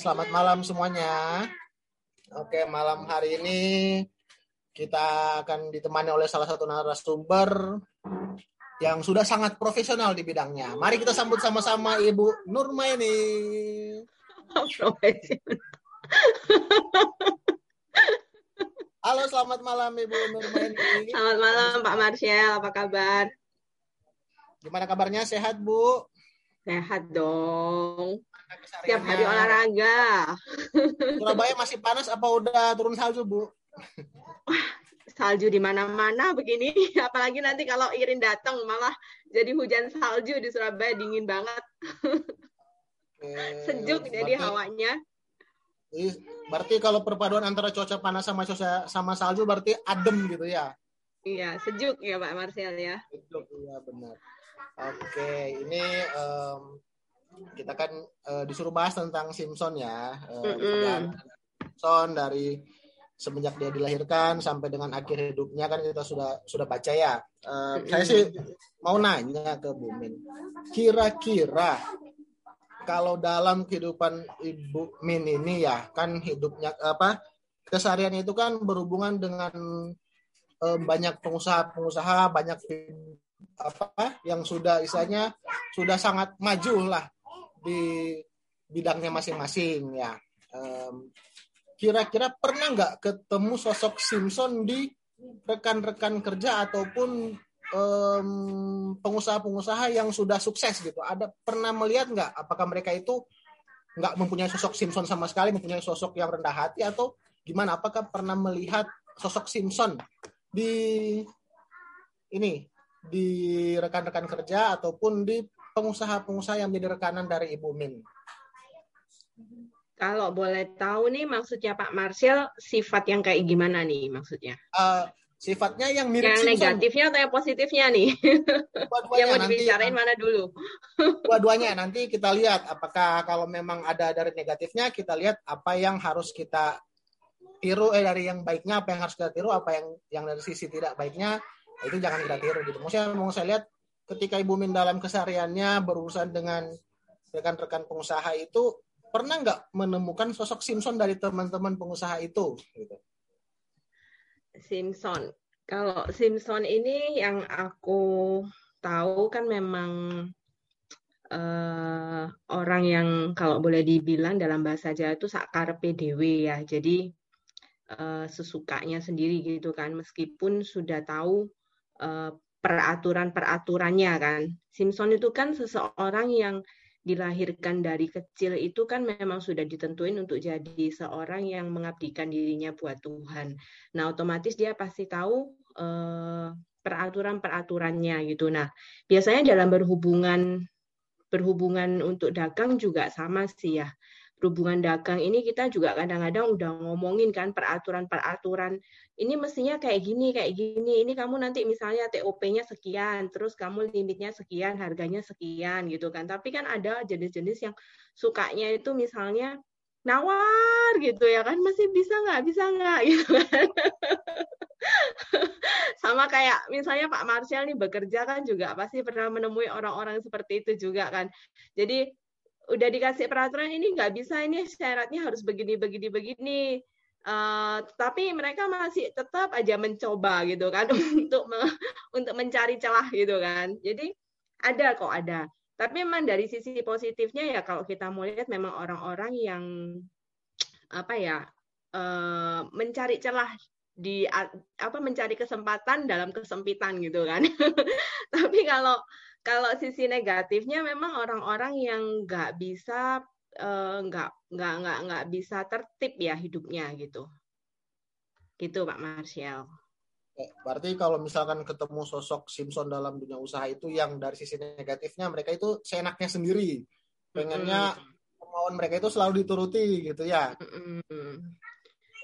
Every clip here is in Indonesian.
selamat malam semuanya. Oke, malam hari ini kita akan ditemani oleh salah satu narasumber yang sudah sangat profesional di bidangnya. Mari kita sambut sama-sama Ibu Nurmaini. Halo, selamat malam Ibu Nurmaini. Selamat malam Pak Marshall, apa kabar? Gimana kabarnya? Sehat, Bu? Sehat dong. Setiap hari olahraga. Surabaya masih panas apa udah turun salju, Bu? salju di mana-mana begini. Apalagi nanti kalau Irin datang malah jadi hujan salju di Surabaya dingin banget. Oke, Sejuk berarti, jadi hawanya. Berarti kalau perpaduan antara cuaca panas sama cuaca sama salju berarti adem gitu ya? Iya, sejuk ya Pak Marcel ya. Sejuk, iya benar. Oke, ini um, kita kan uh, disuruh bahas tentang Simpson ya. Uh, mm -hmm. Simpson dari semenjak dia dilahirkan sampai dengan akhir hidupnya kan kita sudah sudah baca ya. Uh. Saya sih mau nanya ke Bu Min. Kira-kira kalau dalam kehidupan Ibu Min ini ya kan hidupnya apa keseharian itu kan berhubungan dengan uh, banyak pengusaha-pengusaha, banyak apa yang sudah istilahnya sudah sangat maju lah di bidangnya masing-masing ya. Um, kira-kira pernah nggak ketemu sosok Simpson di rekan-rekan kerja ataupun pengusaha-pengusaha yang sudah sukses gitu? Ada pernah melihat nggak apakah mereka itu nggak mempunyai sosok Simpson sama sekali, mempunyai sosok yang rendah hati atau gimana? Apakah pernah melihat sosok Simpson di ini di rekan-rekan kerja ataupun di pengusaha-pengusaha yang menjadi rekanan dari Ibu Min? Kalau boleh tahu nih maksudnya Pak Marshall sifat yang kayak gimana nih maksudnya? Uh, sifatnya yang mirip yang negatifnya atau yang positifnya nih? yang mau dibicarain mana dulu? Dua-duanya nanti kita lihat apakah kalau memang ada dari negatifnya kita lihat apa yang harus kita tiru eh dari yang baiknya apa yang harus kita tiru apa yang yang dari sisi tidak baiknya itu jangan kita tiru gitu. Maksudnya mau saya lihat ketika Ibu Min dalam kesehariannya berurusan dengan rekan-rekan pengusaha itu pernah nggak menemukan sosok Simpson dari teman-teman pengusaha itu? Gitu. Simpson, kalau Simpson ini yang aku tahu kan memang uh, orang yang kalau boleh dibilang dalam bahasa Jawa itu sakar PDW ya. Jadi uh, sesukanya sendiri gitu kan, meskipun sudah tahu uh, peraturan-peraturannya kan. Simpson itu kan seseorang yang dilahirkan dari kecil itu kan memang sudah ditentuin untuk jadi seorang yang mengabdikan dirinya buat Tuhan. Nah, otomatis dia pasti tahu eh, peraturan-peraturannya gitu. Nah, biasanya dalam berhubungan berhubungan untuk dagang juga sama sih ya berhubungan dagang ini kita juga kadang-kadang udah ngomongin kan peraturan-peraturan ini mestinya kayak gini kayak gini. Ini kamu nanti misalnya TOP-nya sekian terus kamu limitnya sekian harganya sekian gitu kan. Tapi kan ada jenis-jenis yang sukanya itu misalnya nawar gitu ya kan. Masih bisa nggak? Bisa nggak? Gitu kan. Sama kayak misalnya Pak Marshall nih bekerja kan juga pasti pernah menemui orang-orang seperti itu juga kan. Jadi udah dikasih peraturan ini nggak bisa ini syaratnya harus begini begini begini. Uh, tapi mereka masih tetap aja mencoba gitu kan untuk me, untuk mencari celah gitu kan. Jadi ada kok ada. Tapi memang dari sisi positifnya ya kalau kita mau lihat memang orang-orang yang apa ya uh, mencari celah di apa mencari kesempatan dalam kesempitan gitu kan. Tapi kalau kalau sisi negatifnya memang orang-orang yang nggak bisa eh, nggak nggak nggak nggak bisa tertib ya hidupnya gitu gitu Pak Marshall. Berarti kalau misalkan ketemu sosok Simpson dalam dunia usaha itu yang dari sisi negatifnya mereka itu seenaknya sendiri. Pengennya kemauan mereka itu selalu dituruti gitu ya.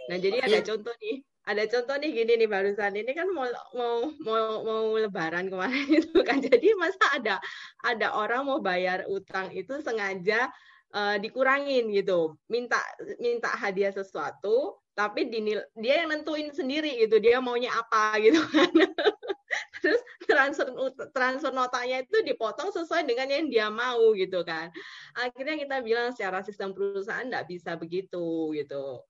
Nah, jadi ada contoh nih ada contoh nih gini nih barusan. Ini kan mau mau mau mau lebaran kemarin itu kan. Jadi masa ada ada orang mau bayar utang itu sengaja uh, dikurangin gitu. Minta minta hadiah sesuatu tapi dinil, dia yang nentuin sendiri gitu. Dia maunya apa gitu kan. Terus transfer transfer notanya itu dipotong sesuai dengan yang dia mau gitu kan. Akhirnya kita bilang secara sistem perusahaan nggak bisa begitu gitu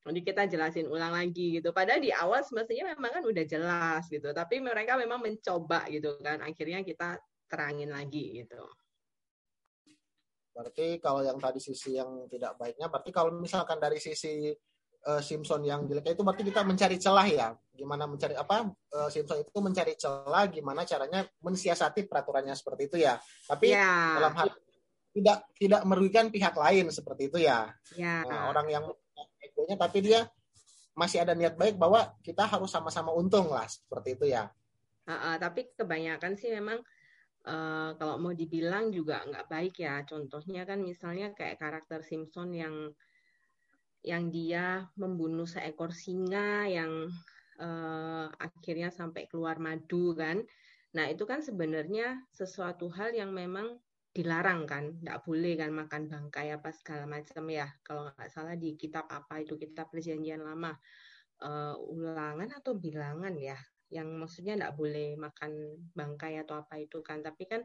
jadi kita jelasin ulang lagi gitu. Padahal di awal semestinya memang kan udah jelas gitu. Tapi mereka memang mencoba gitu kan. Akhirnya kita terangin lagi gitu. Berarti kalau yang tadi sisi yang tidak baiknya, berarti kalau misalkan dari sisi uh, Simpson yang jelek itu berarti kita mencari celah ya. Gimana mencari apa uh, Simpson itu mencari celah gimana caranya mensiasati peraturannya seperti itu ya. Tapi ya. dalam hal tidak tidak merugikan pihak lain seperti itu ya. ya. Nah, orang yang egonya tapi dia masih ada niat baik bahwa kita harus sama-sama untung lah seperti itu ya. Uh, uh, tapi kebanyakan sih memang uh, kalau mau dibilang juga nggak baik ya. Contohnya kan misalnya kayak karakter Simpson yang yang dia membunuh seekor singa yang uh, akhirnya sampai keluar madu kan. Nah itu kan sebenarnya sesuatu hal yang memang dilarang kan, nggak boleh kan makan bangkai apa segala macam ya. Kalau nggak salah di kitab apa itu kitab perjanjian lama uh, ulangan atau bilangan ya, yang maksudnya nggak boleh makan bangkai atau apa itu kan. Tapi kan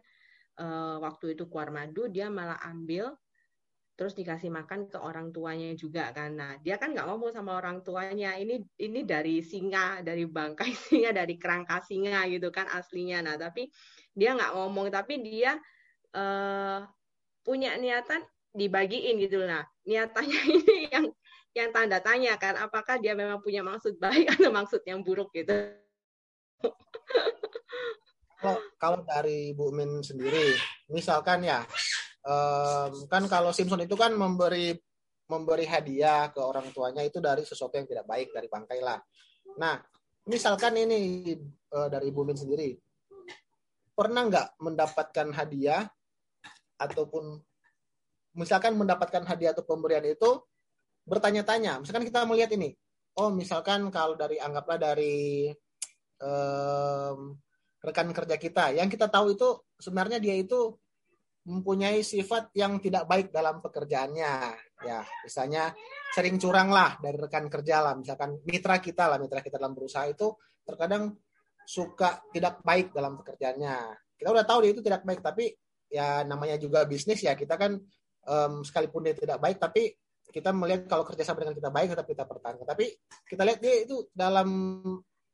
uh, waktu itu keluar madu dia malah ambil terus dikasih makan ke orang tuanya juga kan. Nah, dia kan nggak ngomong sama orang tuanya. Ini ini dari singa, dari bangkai singa, dari kerangka singa gitu kan aslinya. Nah, tapi dia nggak ngomong, tapi dia uh, punya niatan dibagiin gitu nah niatannya ini yang yang tanda tanya kan apakah dia memang punya maksud baik atau maksud yang buruk gitu. Kalau kalau dari Bu Min sendiri misalkan ya um, kan kalau Simpson itu kan memberi memberi hadiah ke orang tuanya itu dari sesuatu yang tidak baik dari bangkai lah. Nah misalkan ini uh, dari Bu Min sendiri pernah nggak mendapatkan hadiah ataupun misalkan mendapatkan hadiah atau pemberian itu bertanya-tanya. Misalkan kita melihat ini, oh misalkan kalau dari anggaplah dari um, rekan kerja kita, yang kita tahu itu sebenarnya dia itu mempunyai sifat yang tidak baik dalam pekerjaannya. Ya, misalnya sering curang lah dari rekan kerja lah, misalkan mitra kita lah, mitra kita dalam berusaha itu terkadang suka tidak baik dalam pekerjaannya. Kita udah tahu dia itu tidak baik, tapi ya namanya juga bisnis ya kita kan um, sekalipun dia tidak baik tapi kita melihat kalau kerjasama dengan kita baik tetap kita pertahankan. Tapi kita lihat dia itu dalam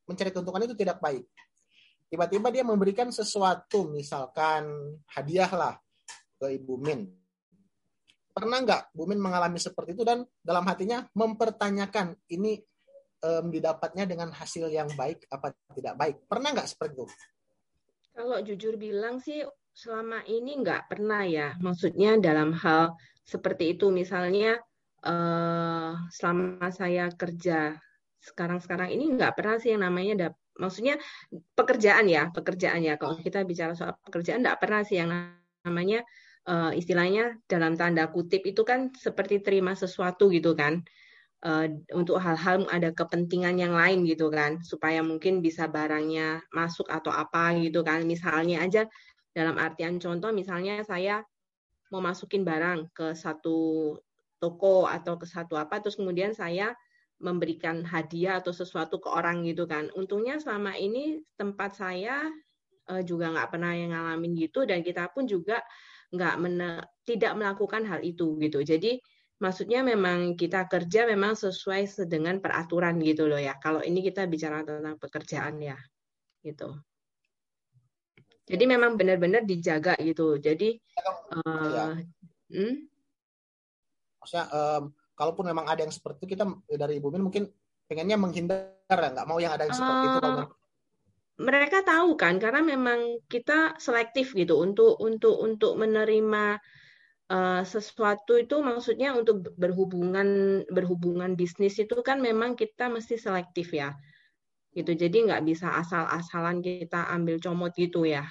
mencari keuntungan itu tidak baik. Tiba-tiba dia memberikan sesuatu misalkan hadiah lah ke Ibu Min. Pernah nggak Bu Min mengalami seperti itu dan dalam hatinya mempertanyakan ini um, didapatnya dengan hasil yang baik apa tidak baik? Pernah nggak seperti itu? Kalau jujur bilang sih selama ini nggak pernah ya, maksudnya dalam hal seperti itu misalnya uh, selama saya kerja sekarang-sekarang ini nggak pernah sih yang namanya dap maksudnya pekerjaan ya pekerjaan ya. Kalau kita bicara soal pekerjaan nggak pernah sih yang namanya uh, istilahnya dalam tanda kutip itu kan seperti terima sesuatu gitu kan. Uh, untuk hal-hal ada kepentingan yang lain gitu kan. Supaya mungkin bisa barangnya masuk atau apa gitu kan. Misalnya aja dalam artian contoh misalnya saya mau masukin barang ke satu toko atau ke satu apa terus kemudian saya memberikan hadiah atau sesuatu ke orang gitu kan. Untungnya selama ini tempat saya uh, juga nggak pernah yang ngalamin gitu dan kita pun juga nggak tidak melakukan hal itu gitu. Jadi maksudnya memang kita kerja memang sesuai dengan peraturan gitu loh ya. Kalau ini kita bicara tentang pekerjaan ya, gitu. Jadi memang benar-benar dijaga gitu. Jadi uh, hmm? maksudnya um, kalaupun memang ada yang seperti itu kita dari Ibu Min mungkin pengennya menghindar ya nggak mau yang ada yang seperti uh, itu kalau mereka tahu kan karena memang kita selektif gitu untuk untuk untuk menerima uh, sesuatu itu maksudnya untuk berhubungan berhubungan bisnis itu kan memang kita mesti selektif ya gitu. Jadi nggak bisa asal-asalan kita ambil comot gitu ya.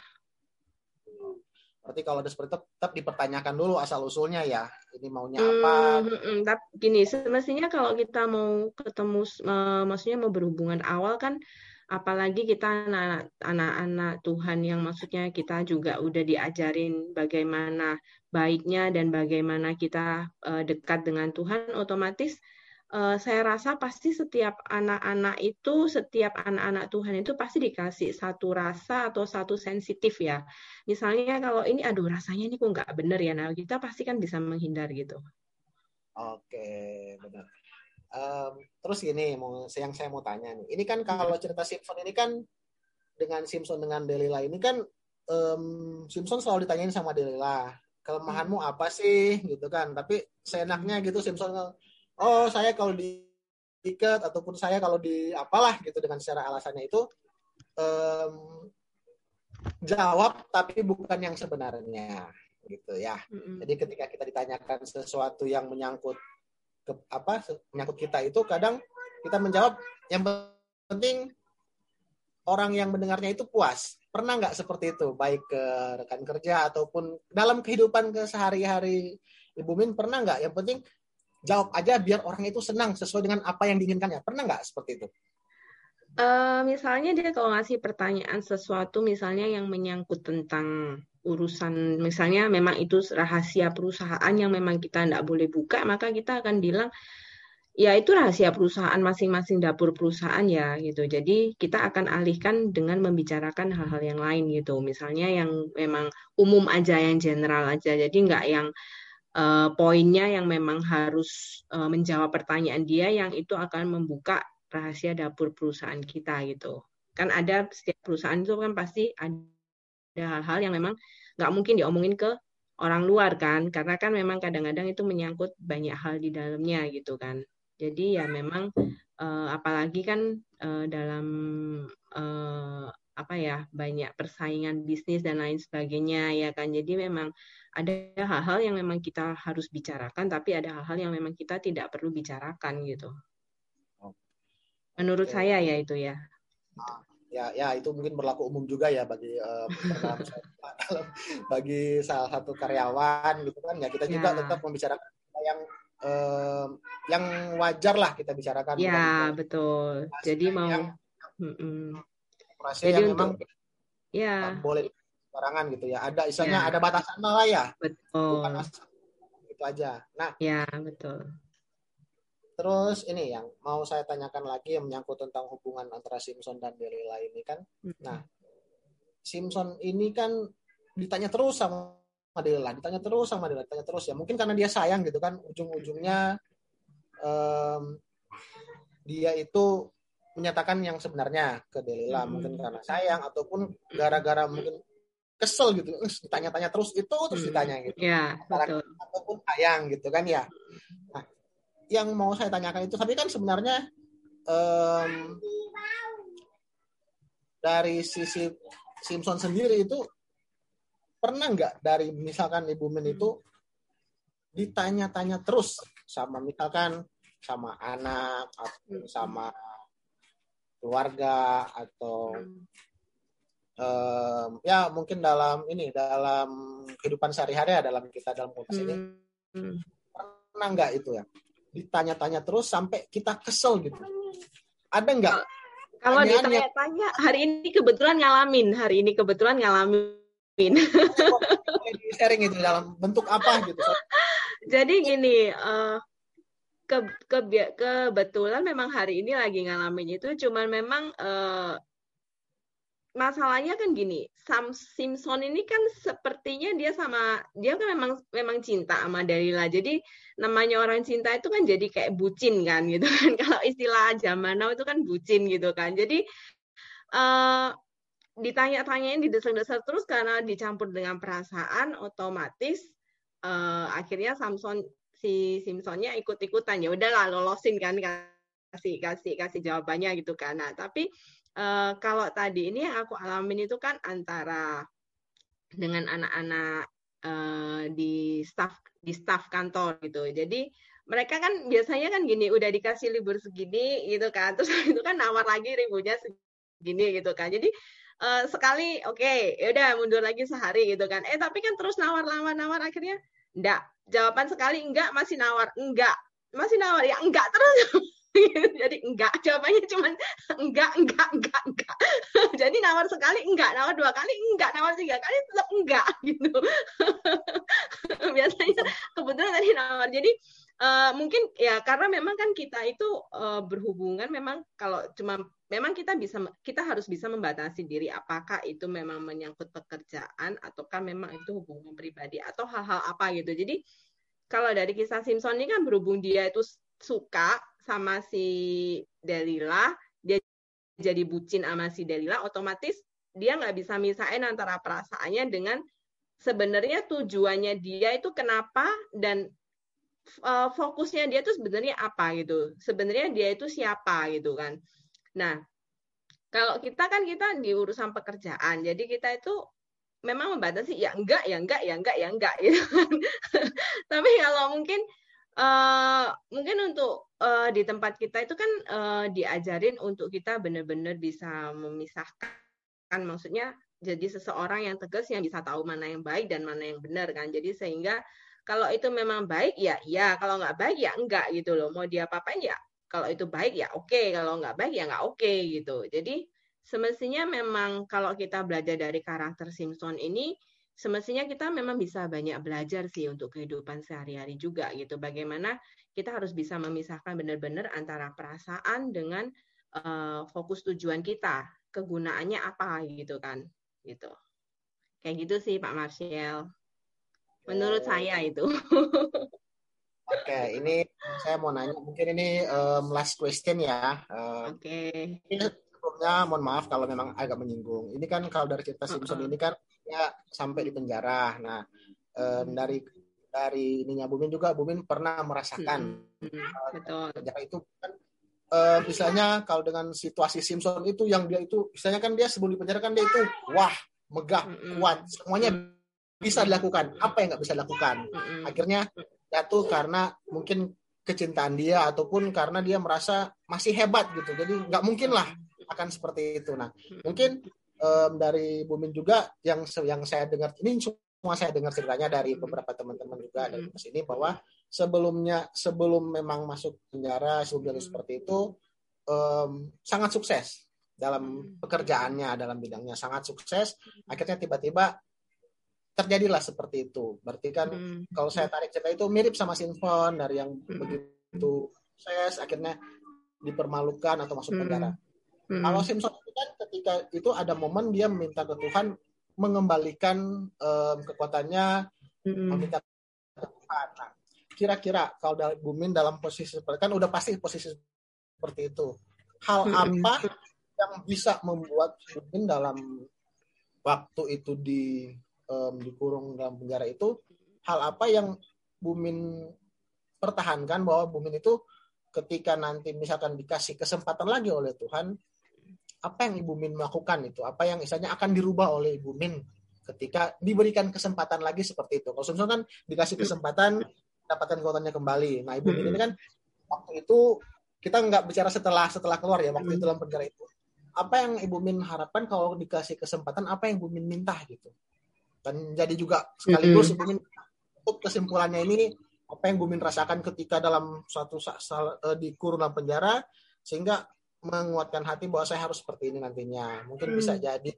Berarti kalau ada seperti itu tetap dipertanyakan dulu asal usulnya ya. Ini maunya apa? hmm, hmm, tapi gini semestinya kalau kita mau ketemu uh, maksudnya mau berhubungan awal kan apalagi kita anak-anak Tuhan yang maksudnya kita juga udah diajarin bagaimana baiknya dan bagaimana kita uh, dekat dengan Tuhan otomatis uh, saya rasa pasti setiap anak-anak itu, setiap anak-anak Tuhan itu pasti dikasih satu rasa atau satu sensitif ya. Misalnya kalau ini, aduh rasanya ini kok nggak bener ya, nah kita pasti kan bisa menghindar gitu. Oke, benar. Um, terus gini, mau yang saya mau tanya nih, ini kan kalau hmm. cerita Simpson ini kan dengan Simpson dengan Delila ini kan um, Simpson selalu ditanyain sama Delila, kelemahanmu hmm. apa sih gitu kan? Tapi seenaknya gitu Simpson oh saya kalau di ikat ataupun saya kalau di apalah gitu dengan secara alasannya itu um, jawab tapi bukan yang sebenarnya gitu ya. Mm-hmm. Jadi ketika kita ditanyakan sesuatu yang menyangkut ke apa menyangkut kita itu kadang kita menjawab yang penting orang yang mendengarnya itu puas. Pernah nggak seperti itu baik ke rekan kerja ataupun dalam kehidupan kesehari-hari Ibu Min pernah nggak? Yang penting jawab aja biar orang itu senang sesuai dengan apa yang diinginkannya. Pernah nggak seperti itu? Uh, misalnya dia kalau ngasih pertanyaan sesuatu misalnya yang menyangkut tentang urusan misalnya memang itu rahasia perusahaan yang memang kita tidak boleh buka maka kita akan bilang ya itu rahasia perusahaan masing-masing dapur perusahaan ya gitu jadi kita akan alihkan dengan membicarakan hal-hal yang lain gitu misalnya yang memang umum aja yang general aja jadi nggak yang uh, poinnya yang memang harus uh, menjawab pertanyaan dia yang itu akan membuka rahasia dapur perusahaan kita gitu. Kan ada setiap perusahaan itu kan pasti ada hal-hal yang memang nggak mungkin diomongin ke orang luar kan, karena kan memang kadang-kadang itu menyangkut banyak hal di dalamnya gitu kan. Jadi ya memang uh, apalagi kan uh, dalam uh, apa ya banyak persaingan bisnis dan lain sebagainya ya kan. Jadi memang ada hal-hal yang memang kita harus bicarakan, tapi ada hal-hal yang memang kita tidak perlu bicarakan gitu. Menurut Oke. saya ya itu ya. Ya, ya itu mungkin berlaku umum juga ya bagi uh, bagi salah satu karyawan gitu kan ya kita juga ya. tetap membicarakan yang uh, yang wajar lah kita bicarakan. Ya betul. Jadi mau. Yang, mm -mm. Jadi yang untuk, memang ya boleh sembarangan gitu ya. Ada istilahnya ya. ada batasan lah ya. Betul. Bukan itu aja. Nah, ya betul. Terus ini yang mau saya tanyakan lagi yang menyangkut tentang hubungan antara Simpson dan Delila ini kan. Hmm. Nah, Simpson ini kan ditanya terus sama Delila, ditanya terus sama Delila, ditanya terus ya. Mungkin karena dia sayang gitu kan, ujung-ujungnya um, dia itu menyatakan yang sebenarnya ke Delila, hmm. mungkin karena sayang ataupun gara-gara mungkin kesel gitu ditanya-tanya terus itu terus hmm. ditanya gitu ya, betul. ataupun sayang gitu kan ya nah yang mau saya tanyakan itu tapi kan sebenarnya um, dari sisi Simpson sendiri itu pernah nggak dari misalkan Ibu Min itu ditanya-tanya terus sama misalkan sama anak atau sama keluarga atau hmm. um, ya mungkin dalam ini dalam kehidupan sehari-hari ya dalam kita dalam komunitas hmm. ini pernah nggak itu ya? Ditanya-tanya terus sampai kita kesel gitu. Ada nggak? Kalau ditanya-tanya hari ini kebetulan ngalamin hari ini kebetulan ngalamin. Sharing itu dalam bentuk apa gitu? Jadi gini uh, ke, ke kebetulan memang hari ini lagi ngalamin itu cuman memang uh, masalahnya kan gini, Sam Simpson ini kan sepertinya dia sama dia kan memang memang cinta sama Dalila. Jadi namanya orang cinta itu kan jadi kayak bucin kan gitu kan. Kalau istilah zaman now itu kan bucin gitu kan. Jadi uh, ditanya-tanyain didesek-desek terus karena dicampur dengan perasaan otomatis uh, akhirnya Samson si Simpsonnya ikut-ikutan ya udahlah lolosin kan kasih kasih kasih jawabannya gitu kan. Nah, tapi uh, kalau tadi ini yang aku alamin itu kan antara dengan anak-anak uh, di staff di staff kantor gitu. Jadi mereka kan biasanya kan gini, udah dikasih libur segini gitu kan, terus itu kan nawar lagi ribunya segini gitu kan. Jadi uh, sekali oke, okay, ya udah mundur lagi sehari gitu kan. Eh tapi kan terus nawar-nawar nawar akhirnya enggak. Jawaban sekali enggak masih nawar, enggak. Masih nawar. Ya enggak terus. Jadi enggak. Jawabannya cuma enggak enggak enggak enggak. Jadi nawar sekali enggak. Nawar dua kali enggak. Nawar tiga kali tetap enggak gitu. Biasanya kebetulan tadi nawar. Jadi uh, mungkin ya karena memang kan kita itu uh, berhubungan memang kalau cuma memang kita bisa kita harus bisa membatasi diri apakah itu memang menyangkut pekerjaan ataukah memang itu hubungan pribadi atau hal-hal apa gitu. Jadi kalau dari kisah Simpson ini kan berhubung dia itu suka sama si Delila, dia jadi bucin sama si Delila, otomatis dia nggak bisa misahin antara perasaannya dengan sebenarnya tujuannya dia itu kenapa dan uh, fokusnya dia itu sebenarnya apa gitu. Sebenarnya dia itu siapa gitu kan. Nah, kalau kita kan kita di urusan pekerjaan, jadi kita itu memang membatasi ya enggak, ya enggak, ya enggak, ya enggak gitu kan. Tapi kalau mungkin Uh, mungkin untuk uh, di tempat kita itu kan uh, diajarin untuk kita benar-benar bisa memisahkan, maksudnya jadi seseorang yang tegas yang bisa tahu mana yang baik dan mana yang benar kan. Jadi sehingga kalau itu memang baik ya ya, kalau nggak baik ya enggak gitu loh. Mau dia apa-apain ya kalau itu baik ya oke, okay. kalau nggak baik ya nggak oke okay, gitu. Jadi semestinya memang kalau kita belajar dari karakter Simpson ini semestinya kita memang bisa banyak belajar sih untuk kehidupan sehari-hari juga gitu. Bagaimana kita harus bisa memisahkan benar-benar antara perasaan dengan uh, fokus tujuan kita, kegunaannya apa gitu kan, gitu. Kayak gitu sih Pak Marshall. Menurut oh. saya itu. Oke, ini saya mau nanya, mungkin ini um, last question ya. Uh, Oke. Okay. sebelumnya mohon maaf kalau memang agak menyinggung. Ini kan kalau dari cerita Simpson uh -uh. ini kan ya sampai di penjara. Nah, eh, dari dari ininya Bumin juga Bumin pernah merasakan hmm, uh, betul. penjara itu kan uh, misalnya kalau dengan situasi Simpson itu yang dia itu misalnya kan dia sebelum di penjara kan dia itu wah megah hmm, kuat semuanya bisa dilakukan apa yang nggak bisa dilakukan hmm, akhirnya jatuh karena mungkin kecintaan dia ataupun karena dia merasa masih hebat gitu. Jadi nggak mungkin lah akan seperti itu. Nah mungkin um, dari Bumin juga yang yang saya dengar ini semua saya dengar ceritanya dari beberapa teman-teman juga dari di sini bahwa sebelumnya sebelum memang masuk penjara sebelum jadi seperti itu um, sangat sukses dalam pekerjaannya dalam bidangnya sangat sukses. Akhirnya tiba-tiba terjadilah seperti itu berarti kan hmm. kalau saya tarik cerita itu mirip sama Sinfon dari yang hmm. begitu sukses akhirnya dipermalukan atau masuk penjara hmm. kalau Simpson itu kan ketika itu ada momen dia meminta ke Tuhan mengembalikan um, kekuatannya, mm-hmm. meminta ke Tuhan. Nah, kira-kira kalau dari Bumin dalam posisi seperti kan udah pasti posisi seperti itu. Hal mm-hmm. apa yang bisa membuat Bumin dalam waktu itu di um, dikurung dalam penjara itu hal apa yang Bumin pertahankan bahwa Bumin itu ketika nanti misalkan dikasih kesempatan lagi oleh Tuhan apa yang Ibu Min melakukan itu, apa yang misalnya akan dirubah oleh Ibu Min ketika diberikan kesempatan lagi seperti itu. Kalau Sumsong kan dikasih hmm. kesempatan dapatkan kekuatannya kembali. Nah Ibu Min ini hmm. kan waktu itu kita nggak bicara setelah setelah keluar ya waktu itu hmm. dalam penjara itu. Apa yang Ibu Min harapkan kalau dikasih kesempatan apa yang Ibu Min minta gitu. Dan jadi juga sekaligus Ibu Min untuk kesimpulannya ini apa yang Ibu Min rasakan ketika dalam suatu uh, di kurung dalam penjara sehingga menguatkan hati bahwa saya harus seperti ini nantinya. Mungkin hmm. bisa jadi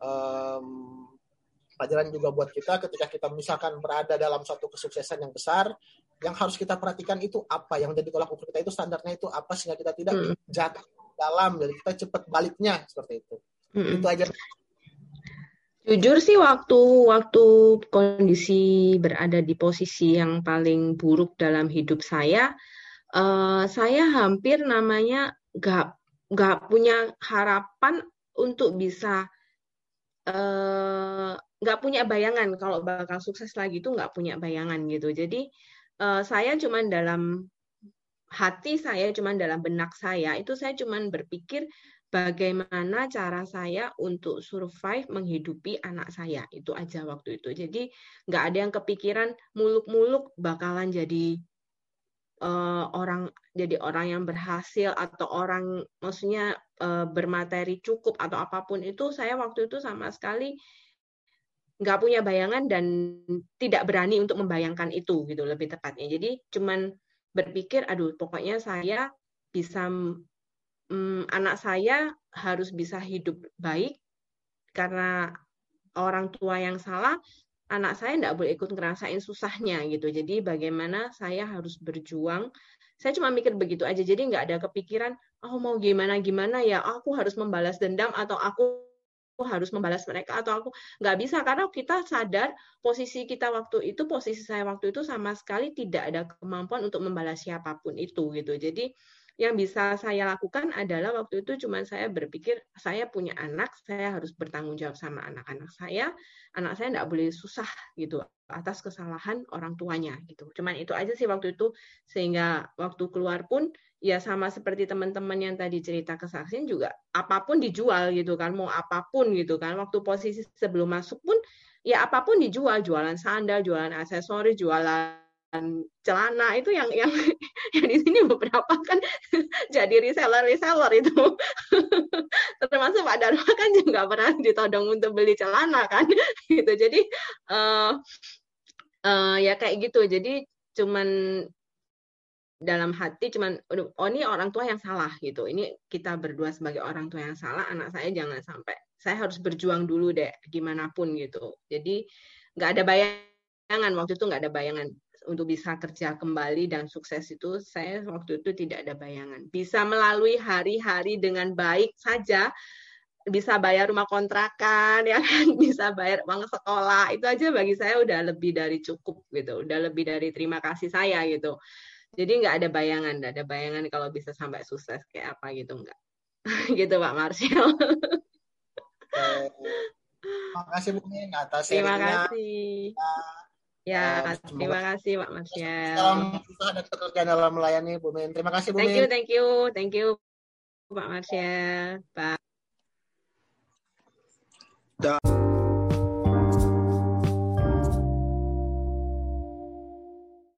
um, pelajaran juga buat kita ketika kita misalkan berada dalam suatu kesuksesan yang besar, yang harus kita perhatikan itu apa, yang jadi tolak ukur kita itu standarnya itu apa sehingga kita tidak hmm. jatuh dalam, jadi kita cepat baliknya seperti itu. Hmm. Itu aja. Jujur sih waktu waktu kondisi berada di posisi yang paling buruk dalam hidup saya, uh, saya hampir namanya nggak nggak punya harapan untuk bisa uh, nggak punya bayangan. Kalau bakal sukses lagi itu nggak punya bayangan gitu. Jadi uh, saya cuman dalam hati saya cuman dalam benak saya itu saya cuman berpikir bagaimana cara saya untuk survive menghidupi anak saya? Itu aja waktu itu. Jadi nggak ada yang kepikiran muluk-muluk bakalan jadi uh, orang jadi orang yang berhasil atau orang maksudnya uh, bermateri cukup atau apa pun itu saya waktu itu sama sekali nggak punya bayangan dan tidak berani untuk membayangkan itu gitu lebih tepatnya. Jadi cuman berpikir aduh pokoknya saya bisa um, anak saya harus bisa hidup baik karena orang tua yang salah anak saya tidak boleh ikut ngerasain susahnya gitu. Jadi bagaimana saya harus berjuang Saya cuma mikir begitu aja. Jadi nggak ada kepikiran, oh mau gimana gimana ya, aku harus membalas dendam atau aku harus membalas mereka atau aku nggak bisa karena kita sadar posisi kita waktu itu posisi saya waktu itu sama sekali tidak ada kemampuan untuk membalas siapa pun itu gitu jadi yang bisa saya lakukan adalah waktu itu cuma saya berpikir saya punya anak, saya harus bertanggung jawab sama anak-anak saya, anak saya tidak boleh susah gitu atas kesalahan orang tuanya gitu. Cuman itu aja sih waktu itu sehingga waktu keluar pun ya sama seperti teman-teman yang tadi cerita kesaksian juga apa pun dijual gitu kan, mau apa pun gitu kan. Waktu posisi sebelum masuk pun ya apa pun dijual, jualan sandal, jualan aksesoris, jualan celana itu yang yang yang di sini beberapa kan jadi reseller reseller itu. Termasuk Pak Dharma kan juga pernah ditodong untuk beli celana kan gitu. Jadi uh, uh, ya kayak gitu. Jadi cuman dalam hati cuman oh ini orang tua yang salah gitu. Ini kita berdua sebagai orang tua yang salah anak saya jangan sampai saya harus berjuang dulu deh gimana pun gitu. Jadi nggak ada bayangan waktu itu nggak ada bayangan untuk bisa kerja kembali dan sukses itu saya waktu itu tidak ada bayangan. Bisa melalui hari-hari dengan baik saja, bisa bayar rumah kontrakan, ya kan, bisa bayar uang sekolah, itu aja bagi saya udah lebih dari cukup gitu, udah lebih dari terima kasih saya gitu. Jadi nggak ada bayangan, nggak ada bayangan kalau bisa sampai sukses kayak apa gitu nggak. gitu Pak Marsial. Terima kasih Bu Min atas Terima kasih. Ya, uh, terima kasih Pak Marsya. Salam susah dan pekerjaan dalam melayani Bu Min. Terima kasih Bu Min. Thank you, thank you, thank you Pak Marsya. Pak.